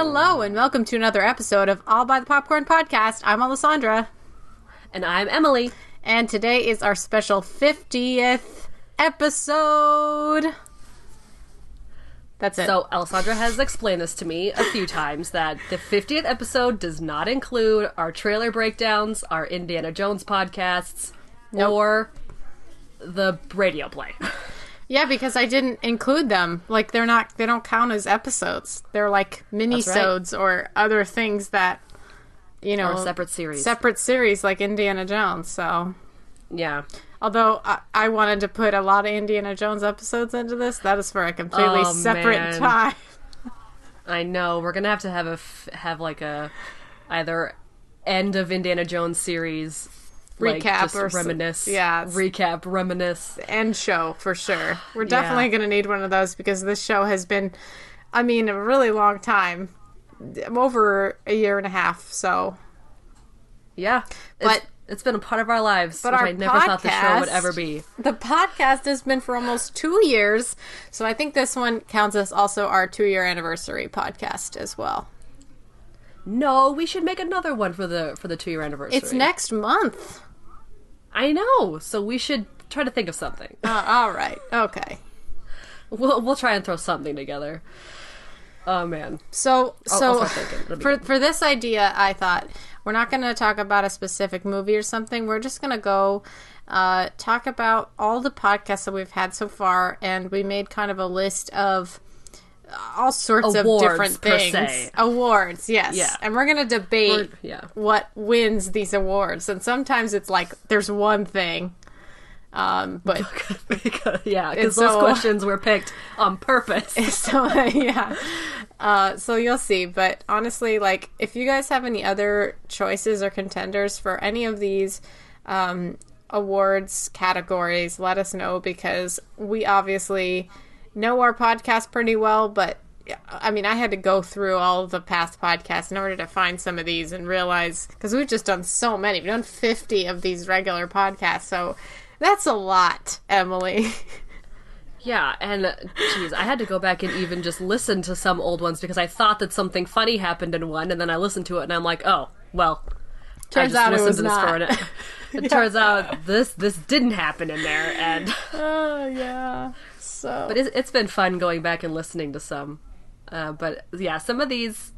Hello, and welcome to another episode of All by the Popcorn Podcast. I'm Alessandra, And I'm Emily. and today is our special 50th episode. That's it. So Alessandra has explained this to me a few times that the 50th episode does not include our trailer breakdowns, our Indiana Jones podcasts, or the radio play. yeah, because I didn't include them. Like they're not they don't count as episodes. They're like mini-sodes or other things that you know, Or separate series. Separate series like Indiana Jones. So, yeah. although I, I wanted to put a lot of Indiana Jones episodes into this, that is for a completely Oh, separate man. time. I know we're gonna have to have a f- have like a either end of Indiana Jones series Recap just or reminisce, yeah, recap, reminisce. end show for sure. We're definitely going to need one of those because this show has been, I mean, a really long time, over a year and a half. So, Yeah, But- it's, it's been a part of our lives, but I never thought the show would ever be. the podcast has been for almost two years. So I think this one counts as also our two year anniversary podcast as well. No, we should make another one for the for the two year anniversary. It's next month. I know, so we should try to think of something. Uh, all right. Okay. We'll we'll try and throw something together. Oh man, So, I'll so. It'll for good. for this idea, I thought we're not going to talk about a specific movie or something. We're just going to go uh, talk about all the podcasts that we've had so far, and we made kind of a list of all sorts Awards, of different things. Awards, yes. Yeah. And we're going to debate We're- yeah. what wins these awards, and sometimes it's like there's one thing. Um, but Because- yeah, because those so- questions were picked on purpose. so yeah uh, so you'll see but honestly like if you guys have any other choices or contenders for any of these um, awards categories let us know because we obviously know our podcast pretty well but I mean, I had to go through all the past podcasts in order to find some of these and realize because we've just done so many. We've done 50 of these regular podcasts, so that's a lot, Emily. Yeah, and geez, I had to go back and even just listen to some old ones because I thought that something funny happened in one, and then I listened to it and I'm like, oh, well. Turns out it was this not. an- It turns out this this didn't happen in there, and Oh yeah. So but it's, it's been fun going back and listening to some. Uh, but yeah, some of these,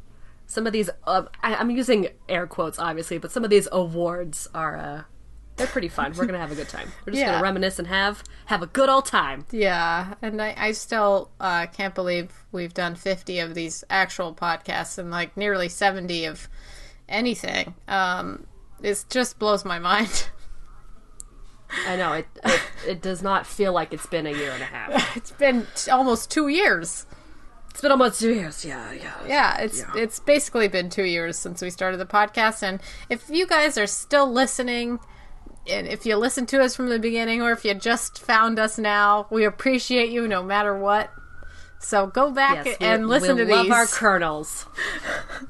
some of these, uh, I, I'm using air quotes obviously, but some of these awards are uh, they're pretty fun. We're gonna have a good time. We're just Yeah. gonna reminisce and have have a good old time. yeah, and I, I still uh, can't believe we've done 50 of these actual podcasts and like nearly 70 of anything. Um, it just blows my mind. I know it, it. It does not feel like it's been a year and a half. it's been t- almost two years. It's been almost two years. Yeah, yeah. Yeah, it's it's basically been two years since we started the podcast, and if you guys are still listening, and if you listened to us from the beginning, or if you just found us now, we appreciate you no matter what. So go back Yes, we- and listen we to love these. our kernels.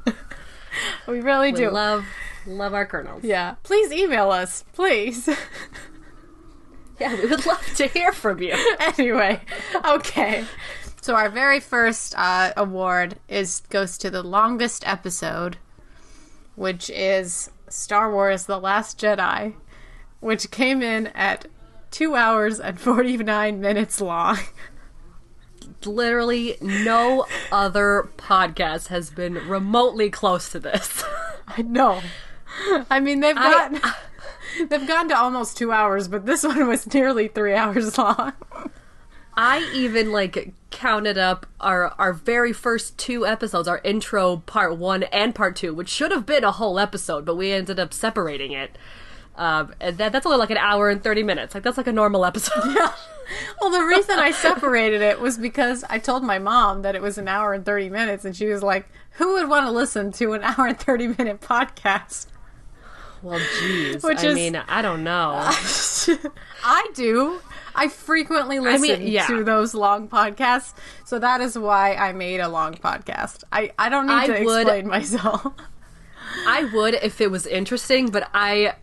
we really We do. love love our kernels. yeah, please email us, please. Yeah, we would love to hear from you. anyway, okay. So our very first uh, award is goes to the longest episode, which is Star Wars: The Last Jedi, which came in at two hours and forty nine minutes long. Literally, no other podcast has been remotely close to this. I know. I mean, they've I- gotten they've gone to almost two hours, but this one was nearly three hours long. I even like counted up our our very first two episodes, our intro part one and part two, which should have been a whole episode, but we ended up separating it. Um, and that, that's only like an hour and thirty minutes. Like that's like a normal episode. Yeah. Well, the reason I separated it was because I told my mom that it was an hour and 30 minutes, and she was like, Who would want to listen to an hour and 30 minute podcast? Well, jeez. Which I is- mean, I don't know. I do. I frequently listen mean, yeah. to those long podcasts, so that is why I made a long podcast. I, I don't need I to would- explain myself. I would if it was interesting, but I,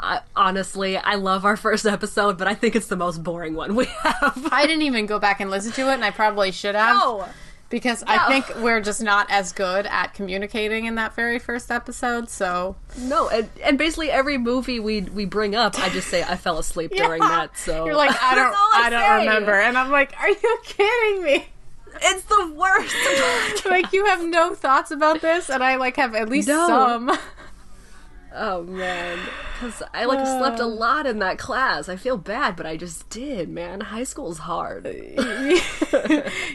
I honestly, I love our first episode, but I think it's the most boring one we have. I didn't even go back and listen to it, and I probably should have. No. Because I think we're just not as good at communicating in that very first episode, so. No, and, and basically every movie we we bring up, I just say I fell asleep during that. So You're like, I don't, all I don't remember. And I'm like, are you kidding me? It's the worst. like you have no thoughts about this and i like have at least No. some oh man, because I like slept a lot in that class. I feel bad, but I just did. Man, high school's hard.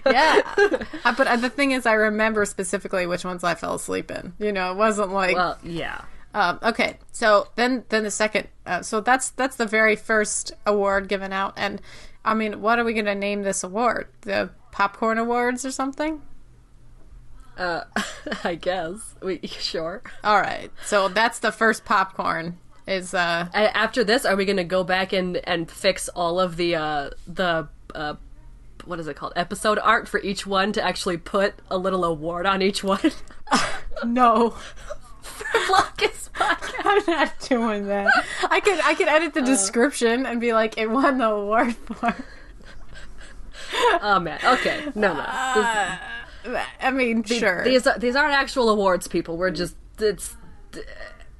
yeah Uh, but uh, the thing is i remember specifically which ones i fell asleep in you know it wasn't like Well, yeah. um, okay so then then the second uh, so that's that's the very first award given out and i mean what are we gonna name this award the popcorn awards or something Uh, I guess we sure. all right so that's the first popcorn is uh After this, are we going to go back and and fix all of the uh the uh what is it called episode art for each one to actually put a little award on each one? no. I'm not doing that. I could I could edit the description and be like, it won the award for. Oh man. Okay. No, no. This- I mean, sure. These are, these aren't actual awards, people. We're just it's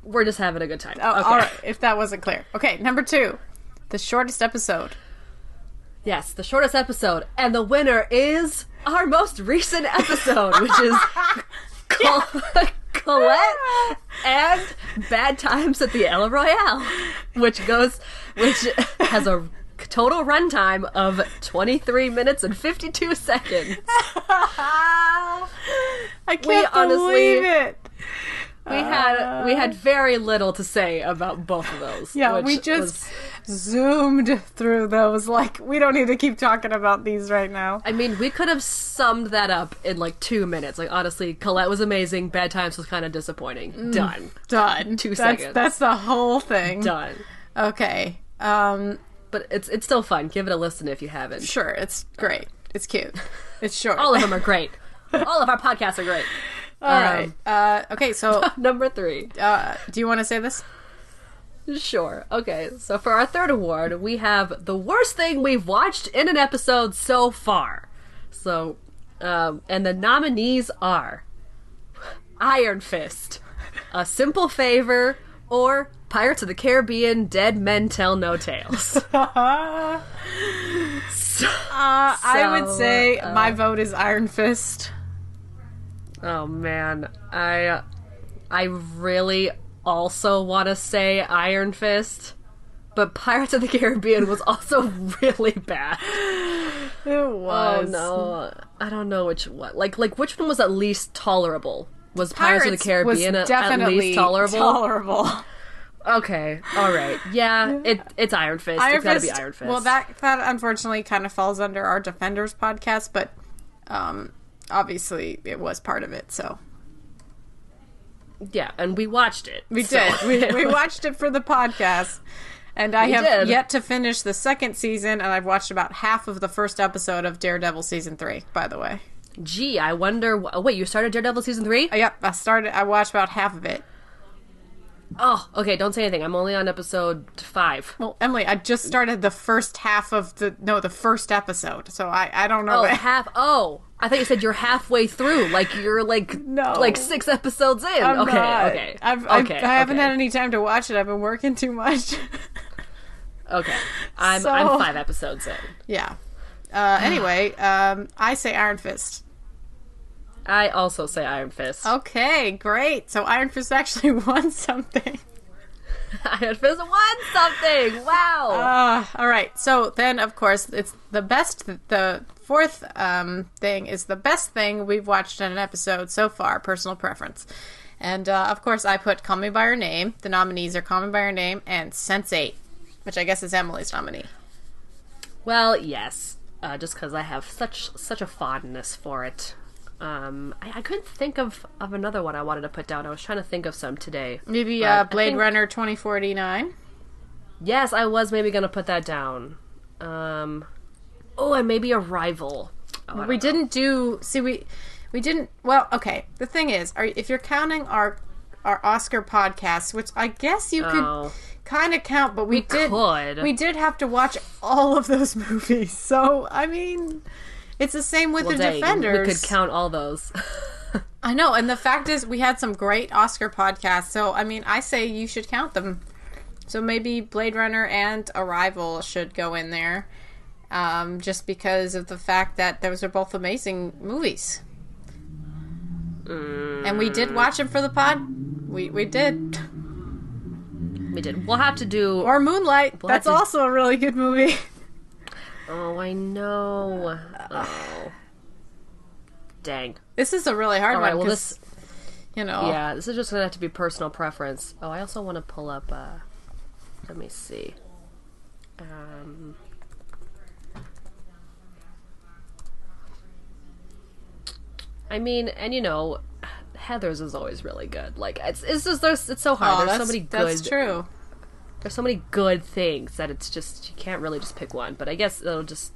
we're just having a good time. oh, okay. All right, if that wasn't clear. Okay, number two, the shortest episode. Yes, the shortest episode, and the winner is our most recent episode, which is Col- Colette and Bad Times at the El Royale, which goes, which has a total runtime of 23 minutes and 52 seconds. I can't honestly- believe it. We had we had very little to say about both of those. Yeah, which we just was- zoomed through those. Like, we don't need to keep talking about these right now. I mean, we could have summed that up in like two minutes. Like, honestly, Colette was amazing. Bad Times was kind of disappointing. Done. Done. Two that's, seconds. That's the whole thing. Done. Okay. Um. But it's it's still fun. Give it a listen if you haven't. Sure. It's great. It's cute. It's short. All of them are great. All of our podcasts are great. All right. Uh. Okay. So, Number three. uh, do you want to say this? Sure. Okay. So for our third award, we have the worst thing we've watched in an episode so far. So, um, and the nominees are Iron Fist, A Simple Favor, or Pirates of the Caribbean: Dead Men Tell No Tales. Uh, I would say uh, my vote is Iron Fist. Oh man, I I really also want to say Iron Fist, but Pirates of the Caribbean was also really bad. It Oh was. no, I don't know which one. Like like which one was at least tolerable? Was Pirates, of the Caribbean at least tolerable? Tolerable. okay, all right, yeah, it it's Iron Fist. Iron it's gotta be Iron Fist. Well, that that unfortunately kind of falls under our Defenders podcast, but um, obviously it was part of it. So yeah, and we watched it. we so- did. We, we watched it for the podcast. And I We have did. yet to finish the second season, and I've watched about half of the first episode of Daredevil season three. By the way, Gee, I wonder. wh- Oh, wait, you started Daredevil season three? Uh, yep, I started. I watched about half of it. Oh, okay. Don't say anything. I'm only on episode five. Well, Emily, I just started the first half of the no, the first episode. So I I don't know. Oh, half. Oh, I thought you said you're halfway through. Like you're like No. like six episodes in. I'm okay, not. okay, I've, I've, okay. I haven't okay. had any time to watch it. I've been working too much. Okay, I'm So- I'm five episodes in. yeah. Uh, anyway, um, I say Iron Fist. I also say Iron Fist. Okay, great. So Iron Fist actually won something. Iron Fist won something. Wow. Uh, all right. So then, of course, it's the best, the fourth um, thing is the best thing we've watched in an episode so far, personal preference. And uh, of course, I put Call Me By Your Name. The nominees are Call Me By Your Name and Sense8, which I guess is Emily's nominee. Well, yes, uh, just because I have such such a fondness for it. Um, I, I couldn't think of, of another one I wanted to put down. I was trying to think of some today. Maybe uh, Blade think- Runner 2049. Yes, I was maybe gonna put that down. Um, oh, and maybe Arrival. Oh, we know. didn't do. See, we we didn't. Well, okay. The thing is, are, if you're counting our our Oscar podcasts, which I guess you could Oh. kind of count, but we, did could. we did have to watch all of those movies. So I mean, it's the same with Well, the dang, Defenders. We could count all those. I know, and the fact is, we had some great Oscar podcasts. So I mean, I say you should count them. So maybe Blade Runner and Arrival should go in there, um, just because of the fact that those are both amazing movies. And we did watch them for the pod. We we did. we did. We'll have to do. Or Moonlight. We'll That's to- also a really good movie. oh, I know. Oh, dang. This is a really hard All right. one. Well, 'cause, this. you know. Yeah, this is just gonna have to be personal preference. Oh, I also want to pull up. uh Let me see. Um. I mean, and you know, Heathers is always really good. Like it's it's just there's it's so hard. Oh, there's so many that's true. There's so many good things that it's just you can't really just pick one. But I guess it'll just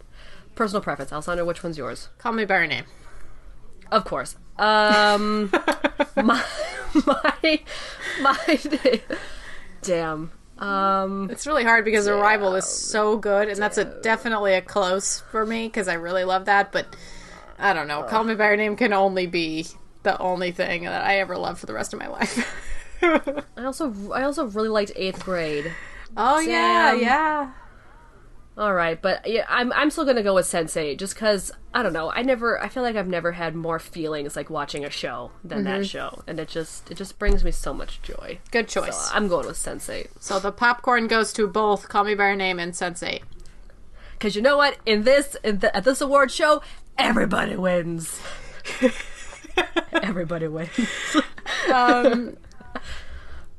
personal preference. Alessandra, which one's yours? Call me by your name. Of course. Um, my my my. Damn. Um, It's really hard because Arrival is so good, and that's a definitely a close for me because I really love that. But I don't know. Call Me by Your Name can only be the only thing that I ever love for the rest of my life. I also I also really liked eighth grade. oh yeah, Sam. yeah. All right, but yeah, I'm I'm still gonna go with Sense8 just because I don't know. I never I feel like I've never had more feelings like watching a show than that mm-hmm. show, and it just it just brings me so much joy. Good So choice. I'm going with Sense8 So the popcorn goes to both Call Me by Your Name and Sense8. because you know what? In this in the, at this award show, everybody wins. everybody wins. Um,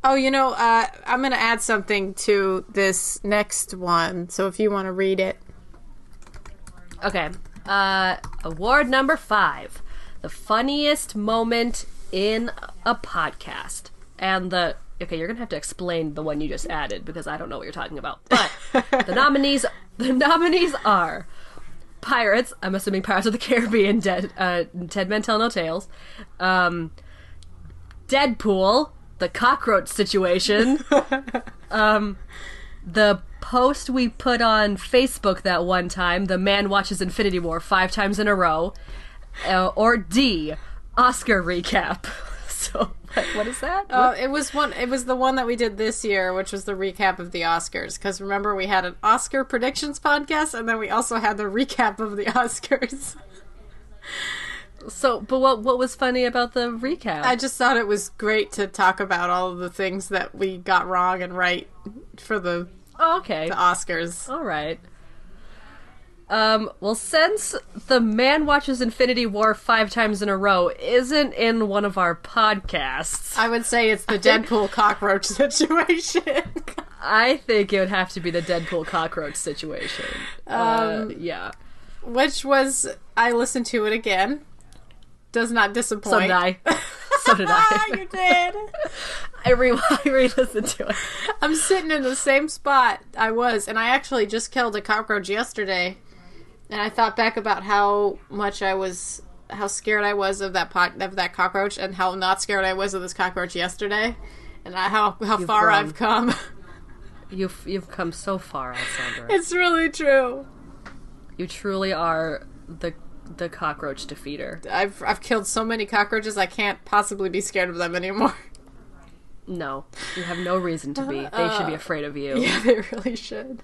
Oh, you know, uh, I'm going to add something to this next one. So if you want to read it. Okay. Uh, award number five: the funniest moment in a podcast, and the okay, you're gonna have to explain the one you just added because I don't know what you're talking about. But the nominees, the nominees are Pirates. I'm assuming Pirates of the Caribbean. Dead, uh, Ted Men Tell No Tales. Um, Deadpool. The cockroach situation the post we put on Facebook that one time, the man watches Infinity War five times in a row, uh, or D, Oscar recap. So what, what is that? Uh, it was one. It was the one that we did this year, which was the recap of the Oscars. Because remember, we had an Oscar predictions podcast, and then we also had the recap of the Oscars. So, but what what was funny about the recap? I just thought it was great to talk about all of the things that we got wrong and right for the, oh, okay, the Oscars. all right. Um, well, since the man watches Infinity War five times in a row isn't in one of our podcasts, I would say it's the Deadpool cockroach situation. I think it would have to be the Deadpool cockroach situation. uh, yeah. which was I listened to it again. Does not disappoint. So did I. So did I. you did. I re I re-listened to it. I'm sitting in the same spot I was, and I actually just killed a cockroach yesterday. And I thought back about how much I was, how scared I was of that pot, of that cockroach, and how not scared I was of this cockroach yesterday, and I, how how far grown. I've come. You've you've come so far, Alessandra. it's really true. You truly are the the cockroach defeater. I've I've killed so many cockroaches, I can't possibly be scared of them anymore. No, you have no reason to be. They should be afraid of you. Yeah, they really should.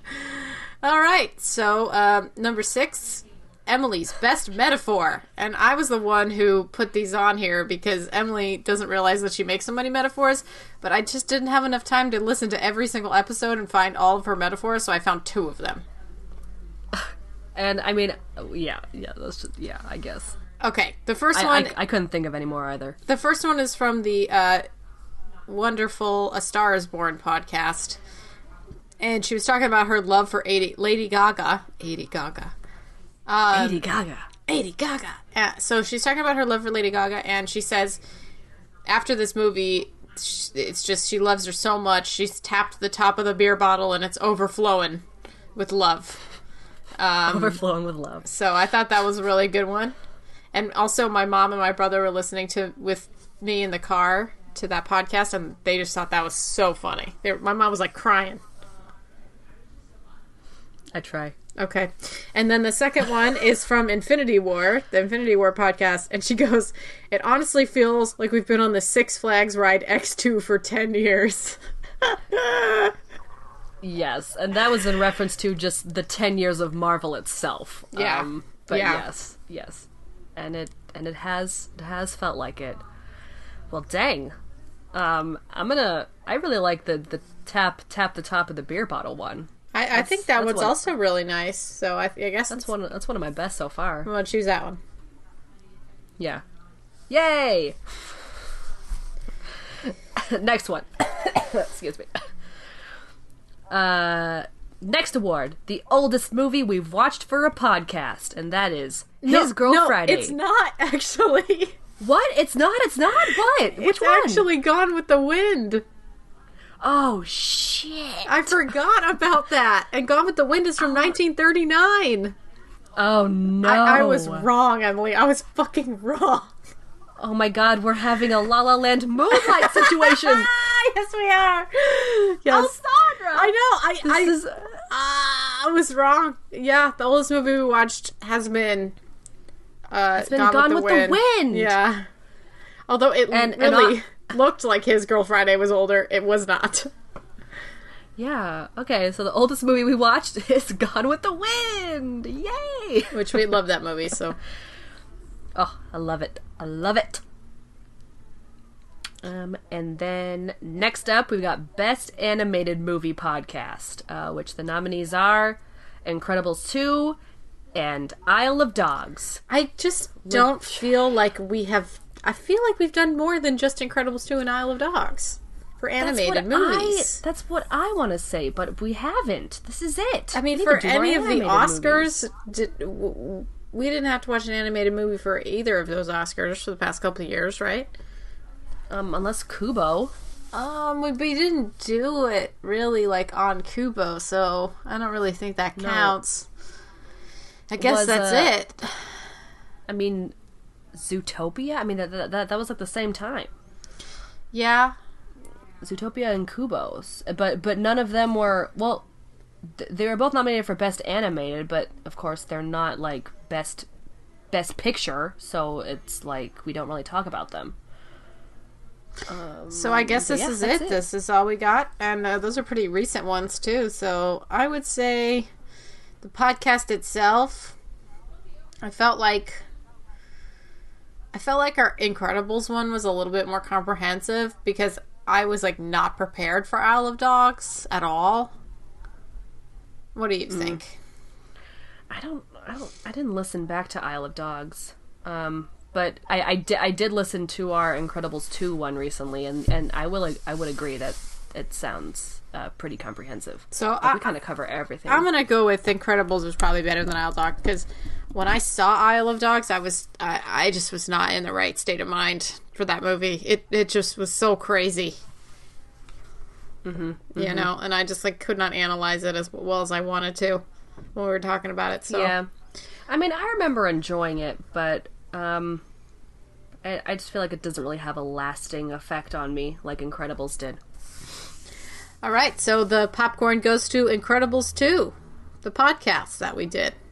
All right, so um, number six, Emily's best metaphor, and I was the one who put these on here because Emily doesn't realize that she makes so many metaphors. But I just didn't have enough time to listen to every single episode and find all of her metaphors, so I found two of them. And I mean, yeah, yeah, that's just, yeah, I guess. Okay, the first I, one. I, I couldn't think of any more either. The first one is from the uh, wonderful A Star Is Born podcast, and she was talking about her love for 80, Lady Gaga. 80 Gaga. Um, Lady Gaga. Lady Gaga. Yeah, so she's talking about her love for Lady Gaga, and she says after this movie, it's just she loves her so much. She's tapped the top of the beer bottle, and it's overflowing with love. Um, Overflowing with love. So I thought that was a really good one. And also, my mom and my brother were listening to with me in the car to that podcast, and they just thought that was so funny. My mom was like crying. I try. Okay. And then the second one is from Infinity War, the Infinity War podcast, and she goes, It honestly feels like we've been on the Six Flags ride X2 for 10 years. Yes, and that was in reference to just the ten years of Marvel itself. Yeah. Um, but Yeah. yes, yes, and it and it has it has felt like it. Well, dang. Um, I'm gonna. I really like the the tap tap the top of the beer bottle one. I, I think that one's one- also really nice, so I, I guess That's one. That's one of my best so far. I'm to choose that one. Yeah. Yay! Next one. Excuse me. Uh, next award, the oldest movie we've watched for a podcast, and that is His Girl no, Friday. It's not actually. What? It's not. It's not. What? Which it's one? actually Gone with the Wind. Oh shit! I forgot about that. And Gone with the Wind is from 1939. Oh no! I, I was wrong, Emily. I was fucking wrong. Oh my god, we're having a La La Land moonlight situation. Ah, yes, we are. Yes. Alessandra! I know. I I, is- ah, I was wrong. Yeah, the oldest movie we watched has been uh, been Gone with the Wind. Yeah. Although it And- and really looked like his girl Friday was older, it was not. Yeah. Okay. So the oldest movie we watched is Gone with the Wind. Yay! Which we love that movie. So Oh, I love it. I love it. Um, and then next up, we've got Best Animated Movie Podcast, uh, which the nominees are Incredibles 2 and Isle of Dogs. I just don't feel like we have. I feel like we've done more than just Incredibles 2 and Isle of Dogs for animated what movies. I, that's what I want to say, but we haven't. This is it. I mean, We for need to do more any of the Oscars, did, w- we didn't have to watch an animated movie for either of those Oscars for the past couple of years, right? um, unless Kubo. Um, we, we didn't do it really like on Kubo, so I don't really think that counts. I guess Was, that's uh, it. I mean, Zootopia. I mean, that that, that, that was at the same time. Yeah, Zootopia and Kubo's, but but none of them were well. th- They were both nominated for best animated, but of course they're not like best best picture. So it's like we don't really talk about them. so I guess this yeah, is it. it. This is all we got, and uh, those are pretty recent ones too. So I would say the podcast itself. I felt like I felt like our Incredibles one was a little bit more comprehensive because I was like not prepared for Isle of Dogs at all. What do you think? I don't, I don't, I didn't listen back to Isle of Dogs, um, but I, I did, I did listen to our Incredibles two one recently, and and I will, I would agree that it sounds uh, pretty comprehensive. So Like, I, we kind of cover everything. I'm gonna go with Incredibles was probably better than Isle of Dogs because when I saw Isle of Dogs, I was I, I just was not in the right state of mind for that movie. It it just was so crazy. Mm-hmm, You know, and I just like could not analyze it as well as I wanted to when we were talking about it. So Yeah, I mean, I remember enjoying it, but um, I, I just feel like it doesn't really have a lasting effect on me like Incredibles did. all right, so the popcorn goes to Incredibles two, the podcast that we did.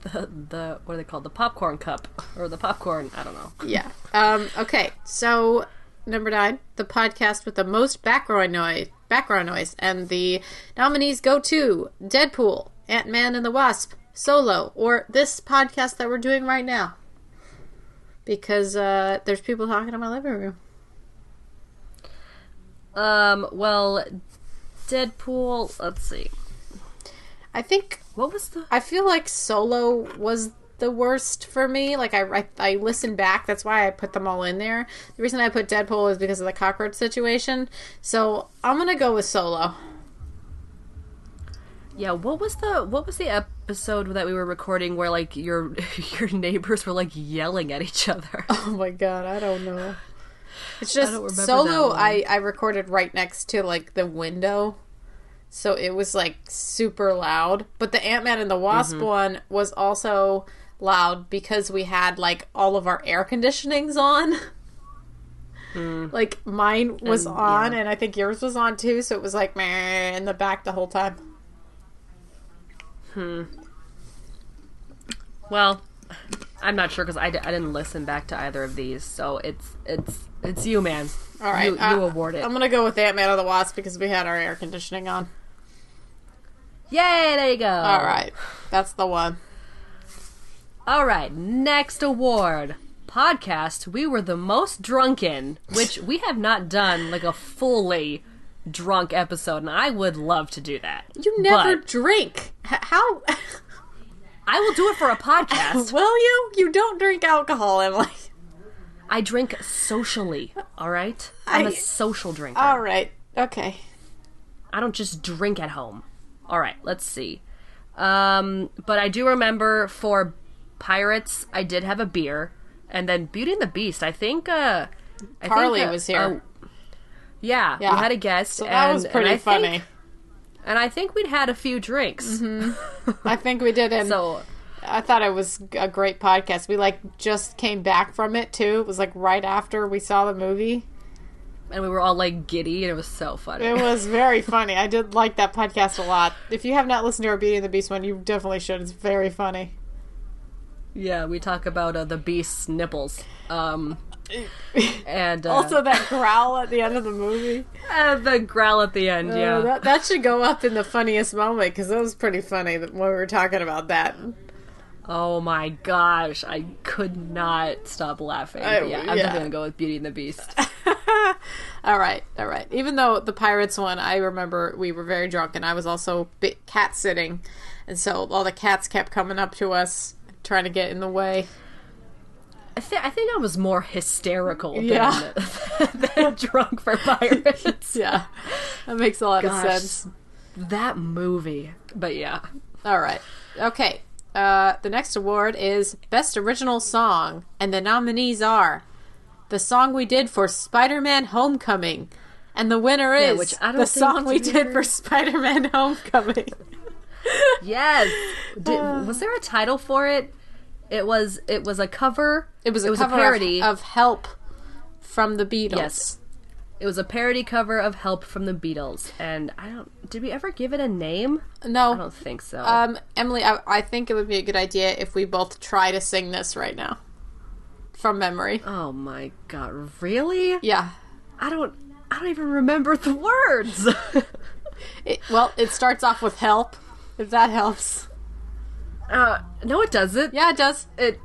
The the what are they called? The popcorn cup or the popcorn? I don't know. Yeah. Um, okay. So number nine, the podcast with the most background noise. Background noise, and the nominees go to Deadpool, Ant Man and the Wasp, Solo, or this podcast that we're doing right now. Because uh, there's people talking in my living room. Um, well, Deadpool. Let's see. I I think What was the? I feel like Solo was the worst for me. Like I, I, I listened back. That's why I put them all in there. The reason I put Deadpool is because of the cockroach situation. So I'm gonna go with Solo. Yeah, what was the what was the episode that we were recording where like your your neighbors were like yelling at each other? Oh my god, I don't know. It's just that Solo. I I recorded right next to like the window. So it was like super loud, but the Ant Man and the Wasp Mm-hmm. one was also loud because we had like all of our air conditionings on. Like mine was Mm. And, on, yeah. and I think yours was on too. So it was like meh in the back the whole time. Hmm. Well, I'm not sure because I, d- I didn't listen back to either of these, so it's it's it's you, man. All right, you, you uh, award it. I'm gonna go with Ant Man and the Wasp because we had our air conditioning on. Yay! There you go. All right, that's the one. All right. Next award. Podcast. We were the most drunken, which we have not done like a fully drunk episode, and I would love to do that. You never But drink. H- how? I will do it for a podcast. Will you? You don't drink alcohol, Emily. I drink socially. All right. I'm a I- social drinker. All right. Okay. I don't just drink at home. All right, let's see. Um, but I do remember for Pirates, I did have a beer, and then Beauty and the Beast. I think uh, I Carly think, uh, was here. uh, yeah, Yeah. we had a guest. So that and, was pretty I funny. Think, and I think we'd had a few drinks. I think we did, and So I thought it was a great podcast. We like just came back from it too. It was like right after we saw the movie. and we were all like giddy, and it was so funny. It was very funny. I did like that podcast a lot. If you have not listened to our Beauty and the Beast one, you definitely should. It's very funny. Yeah, we talk about uh, the beast's nipples. Um, and uh, Also, that growl at the end of the movie. uh, the growl at the end. yeah, Uh, that, that should go up in the funniest moment because that was pretty funny that- when we were talking about that. Oh my gosh, I could not stop laughing. I- yeah, I'm yeah. gonna go with Beauty and the Beast. All right, all right. Even though the pirates one, I remember we were very drunk, and I was also cat sitting, and so all the cats kept coming up to us, trying to get in the way. I, th- I think I was more hysterical Yeah. than, than drunk for pirates. Yeah, that makes a lot Gosh, of sense. That movie. But yeah. All right, okay. Uh, the next award is best original song, and the nominees are the song we did for Spider-Man: Homecoming, and the winner Yeah, is which I don't the song we did for Spider-Man: Homecoming. Yes. Did, was there a title for it? It was it was a cover. It was a it was cover a parody. of, of "Help" from the Beatles. Yes. it was a parody cover of Help from the Beatles. And I don't did we ever give it a name? No, I don't think so. Um, Emily, I, I think it would be a good idea if we both try to sing this right now from memory. oh my god, really? Yeah. I don't I don't even remember the words. It, well, it starts off with "Help," if that helps. Uh no it doesn't. Yeah, it does. It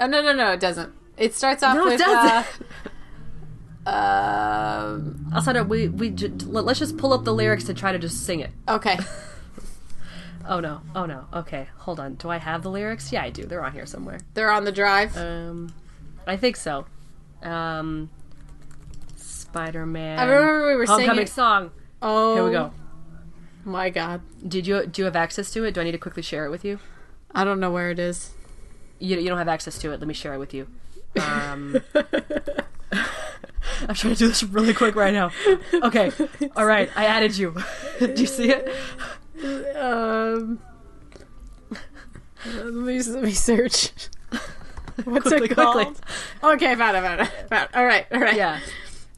Oh no, no, no, it doesn't. It starts off No, it with. doesn't. Uh, um. outside of we we let- let's just pull up the lyrics and try to just sing it. Okay. Oh no. Oh no. Okay, hold on. Do I have the lyrics? Yeah, I do. They're on here somewhere. They're on the drive. Um I think so. Um Spider-Man. I remember we were Homecoming singing. song. Oh, Here we go. My God, Did you do you have access to it? Do I need to quickly share it with you? I don't know where it is. You, you don't have access to it. Let me share it with you. Um, I'm trying to do this really quick right now. Okay. All right. I added you. do you see it? Um. Let me let me search. What's Quickly, it quickly. called? Okay, found it, found it, found it. All right, all right. Yeah.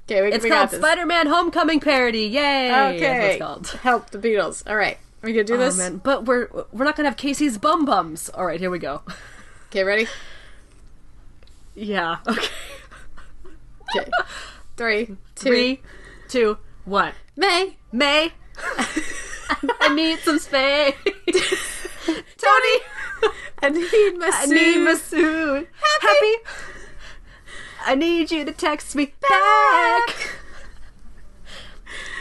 Okay, we, It's we called. Spider-Man Homecoming Parody. Yay! Okay. Help the Beatles. All right. Are we gonna do this? man. But we're we're not gonna have Casey's bum bums. All right, here we go. Okay, ready? Yeah. Okay. Okay. Three, two, Three, two, one. May. May. I need some space. Tony. I need my I suit. need my suit. Happy. I need you to text me back.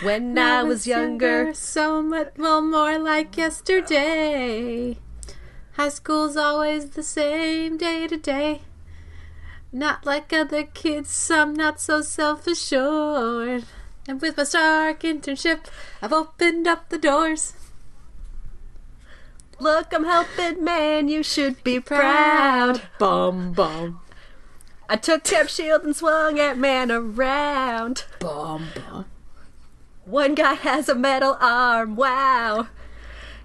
When I was younger. so much well more like yesterday. High school's always the same day to day. Not like other kids, I'm not so self assured. And with my Stark internship, I've opened up the doors. Look, I'm helping, man. You should be proud. Bum bum. I took Temp Shield and swung Ant-Man around. Bum. One guy has a metal arm. Wow.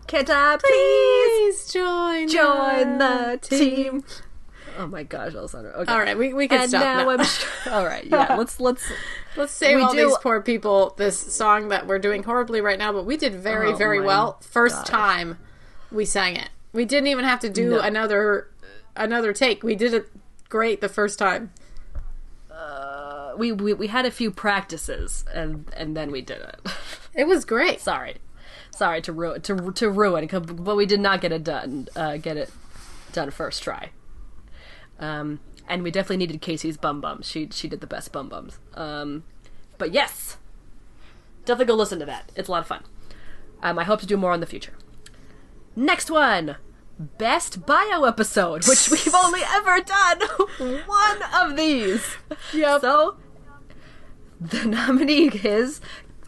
Can't I please Please join join the team. team? Oh my gosh, Alessandra. Okay. All right, we, we can And stop now now. I'm. Sh- all right, yeah. Let's let's. Let's save all do- these poor people this song that we're doing horribly right now, but we did very, Oh very well. First gosh. time we sang it. We didn't even have to do No. another another take. We did it great the first time. Uh, we, we we had a few practices and and then we did it. It was great. Sorry, sorry to ruin to to ruin, but we did not get it done. Uh, get it done first try. Um, and we definitely needed Casey's bum bums. She she did the best bum bums. Um, but yes, definitely go listen to that. It's a lot of fun. Um, I hope to do more in the future. Next one. Best bio episode, which we've only ever done one of these. Yep. So, the nominee is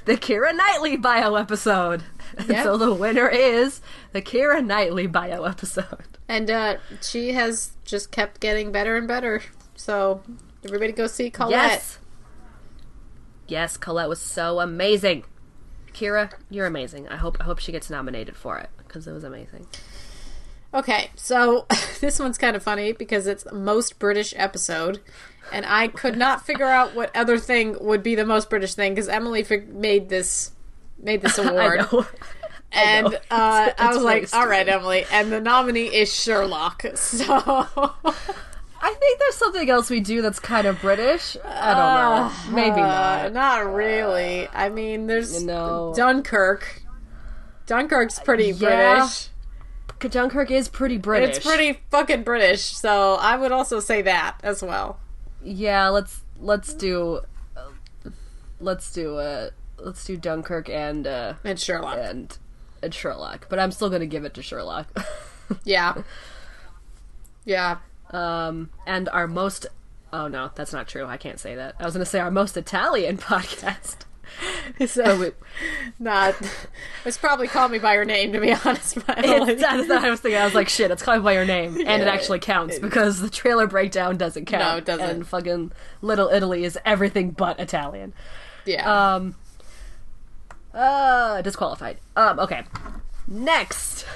the Keira Knightley bio episode. And Yep. So the winner is the Keira Knightley bio episode. And uh, she has just kept getting better and better. So everybody go see Colette. Yes. Yes, Colette was so amazing. Keira, you're amazing. I hope I hope she gets nominated for it because it was amazing. Okay, so this one's kind of funny because it's the most British episode, and I could not figure out what other thing would be the most British thing because Emily fig- made this made this award. I and know. uh, It's- I was like, "All right, Emily." And the nominee is Sherlock. So I think there's something else we do that's kind of British. I don't know. Maybe uh, not. not really. I mean, there's No. Dunkirk. Dunkirk's pretty Yeah. British. Dunkirk is pretty British. It's pretty fucking British. So I would also say that as well. Yeah, let's let's do let's do uh let's do Dunkirk and uh And Sherlock. and and Sherlock. But I'm still gonna give it to Sherlock. Yeah. Yeah. um and our most oh no, that's not true. I can't say that. I was gonna say our most Italian podcast. So, Oh, wait. not. It's probably call me by your name, to be honest. But It's, that's what I was thinking. I was like, shit, it's called by your name. And it actually counts because the trailer breakdown doesn't count. No, it doesn't. And fucking Little Italy is everything but Italian. yeah. Um. Uh, disqualified. Um. Okay. Next,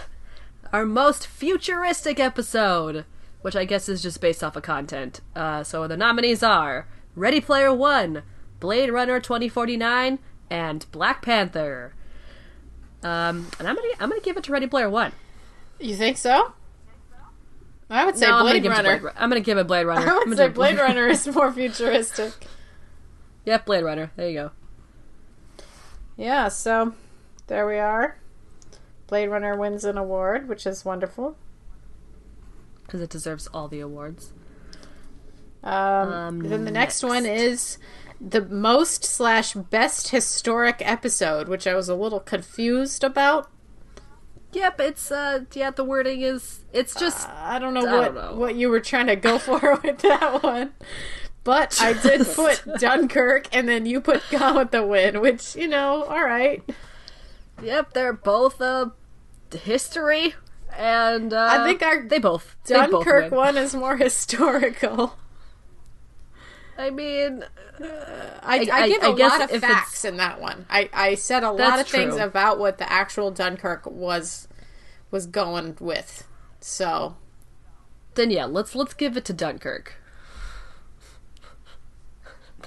our most futuristic episode, which I guess is just based off of content. Uh, so the nominees are Ready Player One, Blade Runner 2049, and Black Panther. Um, and I'm gonna I'm gonna give it to Ready Player One. you think so? I would say No, I'm Blade to Runner. Blade, I'm gonna give it Blade Runner. I I'm would say Blade Runner is more futuristic. Yep, Blade Runner. There you go. Yeah, so there we are. Blade Runner wins an award, which is wonderful. Because it deserves all the awards. Um, Um, then the next, one is the most slash best historic episode, which I was a little confused about. Yep, it's uh yeah, the wording is it's just I don't know I what don't know. what you were trying to go for with that one. But I did put Dunkirk, and then you put Gone with the Wind, which you know, all right. Yep, they're both uh history and uh I think our they both they both Dunkirk one is more historical. I I, mean, uh, I, I- give I a guess lot of facts in that one. I, I said a lot of things true. about what the actual Dunkirk was was going with. So then yeah, let's let's give it to Dunkirk.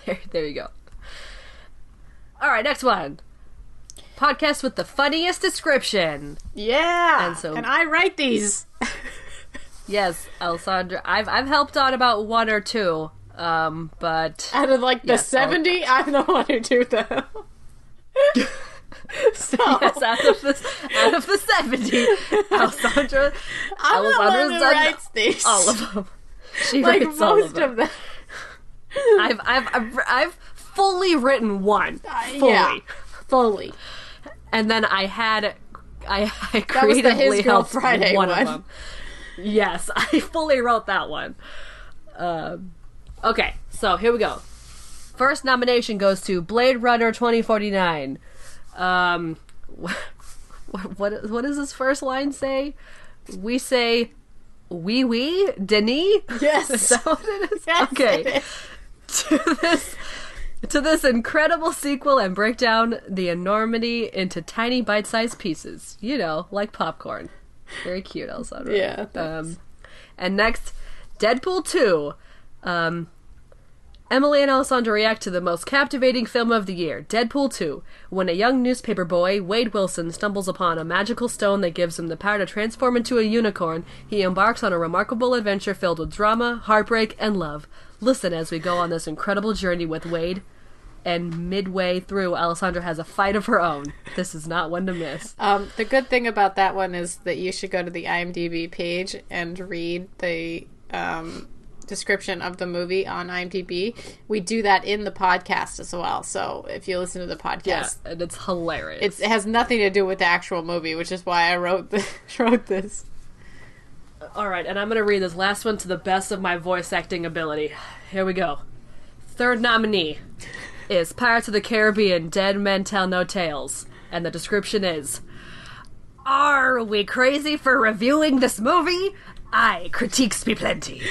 There there you go. All right, next one. Podcast with the funniest description. yeah, And so- and I write these. Yes, Alessandra. I've I've helped out about one or two. Um, but Out of like the Yes, I'll- seventy, I'm the one who do them. so yes, out of the out of the seventy, Alessandra, I'm the Alessandra's one who writes these. all of them. She like writes all of most them. of them. I've, I've I've I've fully written one. Uh, Fully. yeah. fully. and then I had I, I That was the creatively His Girl helped Friday one, one. of them. Yes, I fully wrote that one. Um, okay, so here we go. First nomination goes to Blade Runner 2049. Um, what what, what does this first line say? We say, "Oui, oui, Denis." Yes. Is that what it is? Yes, okay. it is. to this to this incredible sequel and break down the enormity into tiny bite-sized pieces. You know, like popcorn. Very cute, Alessandra. Yeah. Um, and next, Deadpool 2. Um, Emily and Alessandra react to the most captivating film of the year, Deadpool 2, when a young newspaper boy, Wade Wilson, stumbles upon a magical stone that gives him the power to transform into a unicorn. He embarks on a remarkable adventure filled with drama, heartbreak, and love. Listen as we go on this incredible journey with Wade. And midway through, Alessandra has a fight of her own. This is not one to miss. Um, the good thing about that one is that you should go to the IMDb page and read the um, description of the movie on IMDb. We do that in the podcast as well. So if you listen to the podcast, Yeah, and it's hilarious. it's, it has nothing to do with the actual movie, which is why I wrote the, wrote this. All right, and I'm going to read this last one to the best of my voice acting ability. Here we go. Third nominee is Pirates of the Caribbean Dead Men Tell No Tales. And the description is Are we crazy for reviewing this movie? I critiques be plenty.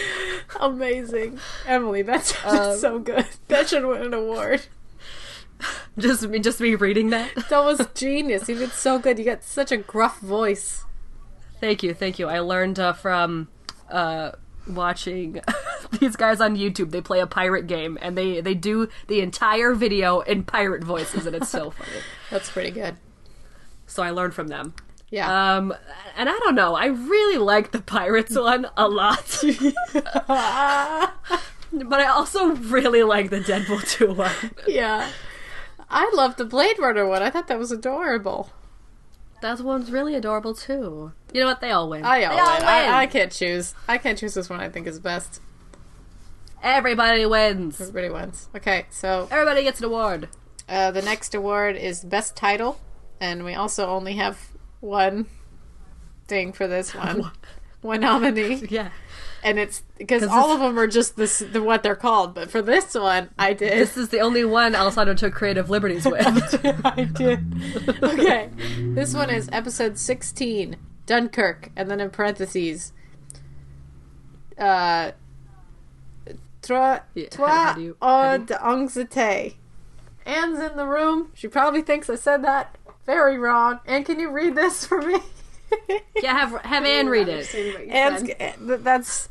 Amazing, Emily. That's Um, so good. That should win an award. Just me, just me reading that. That was genius. You did so good. You got such a gruff voice. Thank you, thank you. I learned uh, from uh, watching these guys on YouTube. They play a pirate game, and they they do the entire video in pirate voices, and it's so funny. That's pretty good. So I learned from them. Yeah. Um, and I don't know. I really like the pirates one a lot, but I also really like the Deadpool two one. yeah. I love the Blade Runner one. I thought that was adorable. That one's really adorable too. You know what? They all win. I all all win. win. I, I can't choose. I can't choose this one. I think is best. Everybody wins. Everybody wins. Okay, so Everybody gets an award. uh, the next award is best title, and we also only have one thing for this one. one nominee, Yeah. and it's because 'Cause all of them are just this the, what they're called. But for this one, I did. This is the only one Alessandra took creative liberties with. I did. Okay. This one is episode 16, Dunkirk, and then in parentheses, uh, trois, Yeah, trois how do you- how heures d'anxiété. Anne's in the room. She probably thinks I said that very wrong. And can you read this for me? yeah, have have Anne read it. Anne's, eh, th- that's,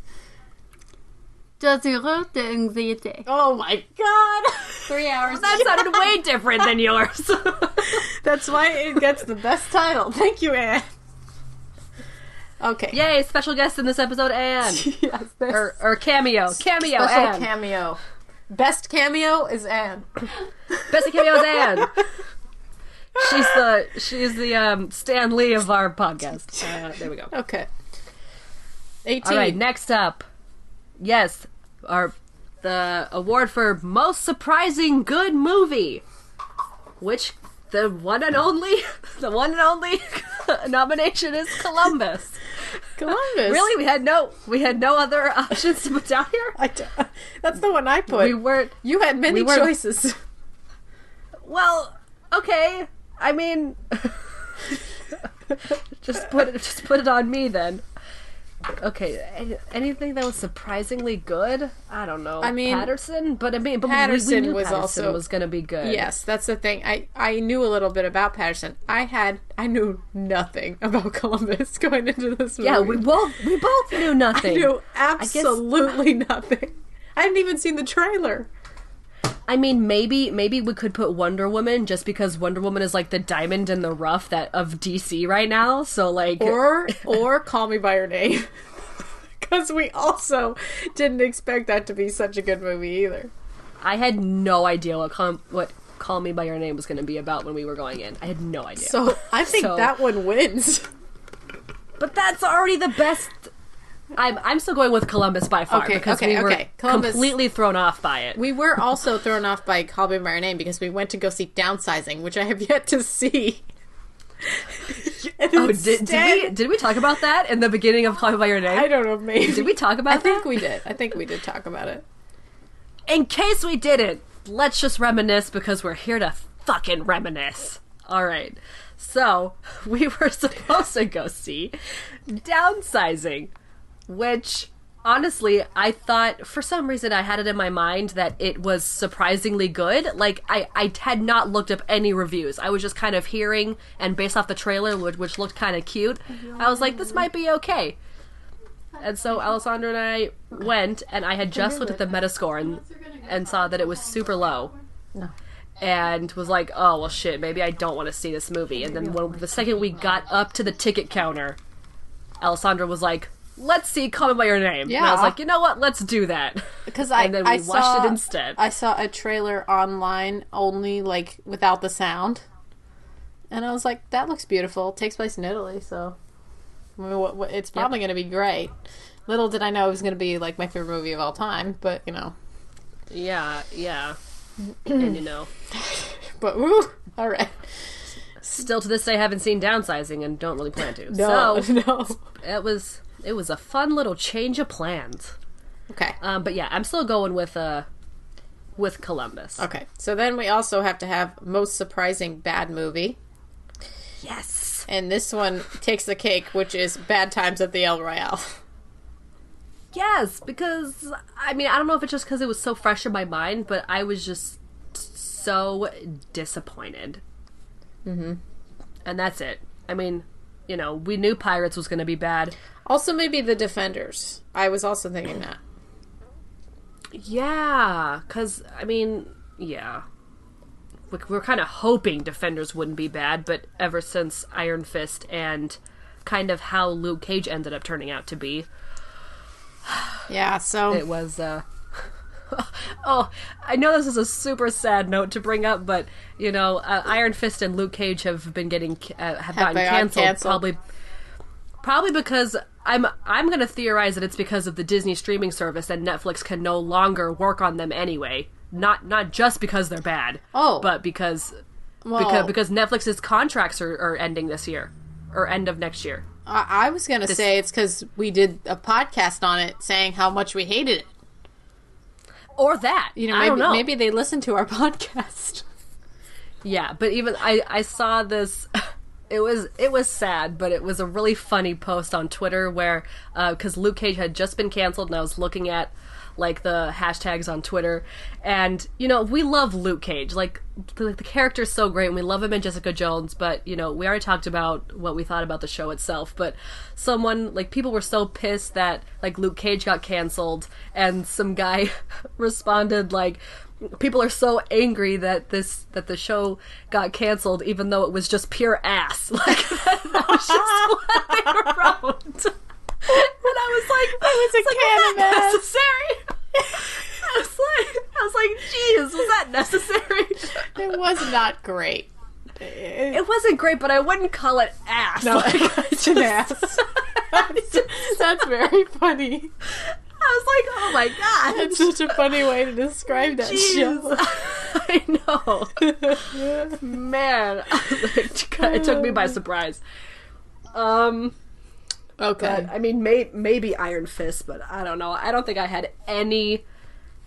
d'anxiété. oh my god. Three hours. That sounded way different than yours. That's why it gets the best title. Thank you, Anne. Okay. Yay! Special guest in this episode, Anne. Yes, this- or, or cameo, cameo, Special Anne. cameo. Best cameo is Anne. Best cameo is Anne. She's the she's the um Stan Lee of our podcast. Uh, there we go. Okay. 18. All right, next up, yes, our the award for most surprising good movie, which the one and only, the one and only nomination is Columbus. Columbus. Really, we had no we had no other options to put down here. I d- that's the one I put. We weren't. you had many we choices. Well, okay. I mean, just put it just put it on me then. Okay, anything that was surprisingly good? I don't know. I mean, Paterson, but I mean, but we- we, Paterson knew was Paterson also- was going to be good. yes, that's the thing. I I knew a little bit about Paterson. I had I knew nothing about Columbus going into this movie. yeah. We both we both knew nothing. I knew guess- absolutely nothing. I hadn't even seen the trailer. I mean, maybe maybe we could put Wonder Woman just because Wonder Woman is like the diamond in the rough that of DC right now. So like, Or or Call Me by Your Name. Because we also didn't expect that to be such a good movie either. I had no idea what com- what Call Me by Your Name was going to be about when we were going in. I had no idea. So I think So- that one wins. But that's already the best I'm I'm still going with Columbus by far Okay, because okay, we were okay. Columbus- completely thrown off by it. We were also thrown off by Call Me by Your Name because we went to go see Downsizing, which I have yet to see. Oh, did, did we did we talk about that in the beginning of Call Me by Your Name? I don't know, maybe. Did we talk about that? I think we did. I think we did talk about it. In case we didn't, let's just reminisce because we're here to fucking reminisce. All right. So, we were supposed to go see Downsizing, which honestly, I thought for some reason I had it in my mind that it was surprisingly good. Like I I had not looked up any reviews. I was just kind of hearing and based off the trailer which, which looked kind of cute, I was like this might be okay. And so Alessandra and I went, and I had just looked at the Metascore and, and saw that it was super low. And was like, oh, well, shit, maybe I don't want to see this movie. And then when, the second we got up to the ticket counter, Alessandra was like, let's see Call Me By Your Name. And I was like, you know what, let's do that. Because I, And then we I watched saw, it instead. I saw a trailer online only, like without the sound, and I was like, "That looks beautiful." It takes place in Italy, so I mean, what, what, it's probably going to be great. Little did I know it was going to be like my favorite movie of all time, but you know, yeah, yeah. and you know, but woo, all right, still to this day, haven't seen Downsizing and don't really plan to. no, So, no, it was, it was a fun little change of plans. okay, Um, but yeah, I'm still going with uh with Columbus. okay. So then we also have to have most surprising bad movie, Yes. and this one takes the cake, which is Bad Times at the El Royale. Yes, because I mean, I don't know if it's just because it was so fresh in my mind, but I was just so disappointed. Mm-hmm. And that's it. I mean, you know, we knew Pirates was going to be bad. Also, maybe the Defenders. I was also thinking that. Yeah, because I mean, yeah, we we're kind of hoping Defenders wouldn't be bad, but ever since Iron Fist and kind of how Luke Cage ended up turning out to be, Yeah, so it was uh oh i know this is a super sad note to bring up but you know uh, iron fist and luke cage have been getting uh, have gotten gotten canceled, canceled. probably probably because i'm i'm gonna theorize that it's because of the disney streaming service and netflix can no longer work on them anyway not not just because they're bad Oh. but because well, because because netflix's contracts are, are ending this year or end of next year I, I was gonna say it's because we did a podcast on it saying how much we hated it. Or that You know, I maybe, don't know. maybe they listen to our podcast. Yeah, but even I I saw this it was it was sad, but it was a really funny post on Twitter where uh, because Luke Cage had just been canceled, and I was looking at like the hashtags on Twitter, and you know we love Luke Cage, like the, the character's so great, and we love him in Jessica Jones, but you know we already talked about what we thought about the show itself, but someone like people were so pissed that like Luke Cage got canceled, and some guy responded like people are so angry that this that the show got canceled even though it was just pure ass. Like that, that was just what they wrote and i was like It was a like, was that necessary i was like i was like geez was that necessary it was not great. it wasn't great but i wouldn't call it ass No, like, it's an ass. That's very funny. i was like oh my god It's such a funny way to describe that show. I know. Man, it took me by surprise. Um, Okay. but I mean, may, maybe Iron Fist, but I don't know. I don't think I had any.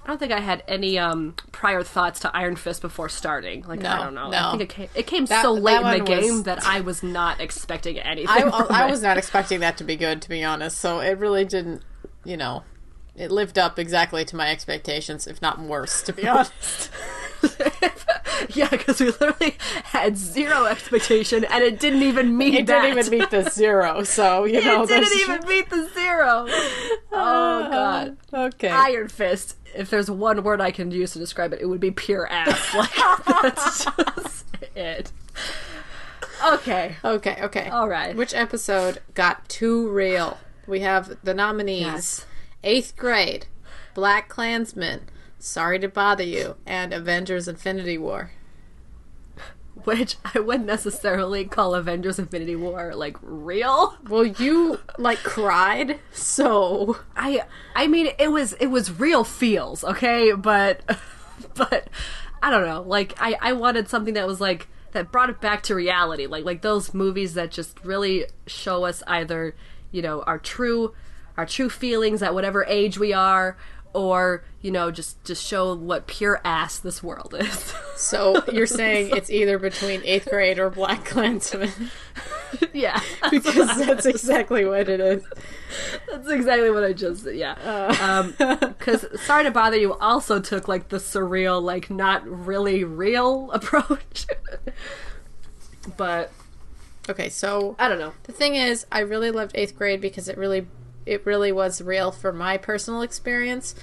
I don't think I had any um prior thoughts to Iron Fist before starting. Like I don't know. no. I think it came, it came That- so late in the one was- game that I was not expecting anything. I, I it. was not expecting that to be good, to be honest. So it really didn't, you know, it lived up exactly to my expectations, if not worse, to be honest. yeah, because we literally had zero expectation, and it didn't even meet It that. didn't even meet the zero, so you know. it didn't even meet the zero. Oh god. Uh-huh. Okay. Iron Fist. If there's one word I can use to describe it, it would be pure ass. Like that's just it. Okay. Okay, okay. All right. Which episode got too real? We have the nominees Yes. Eighth Grade, Black Klansman, Sorry to Bother You, and Avengers Infinity War. which I wouldn't necessarily call Avengers Infinity War like real. Well, you like cried, so I I mean it was it was real feels, okay? But but I don't know. Like I I wanted something that was like that brought it back to reality. Like like those movies that just really show us either, you know, our true our true feelings at whatever age we are or, you know, just just show what pure ass this world is. so you're saying it's either between eighth grade or Black Klansman yeah. because that's exactly what it is. That's exactly what I just said. Yeah. Uh. Um, because Sorry to Bother You also took like the surreal, like not really real approach. but Okay, so I don't know. the thing is, I really loved eighth grade because it really, it really was real for my personal experience.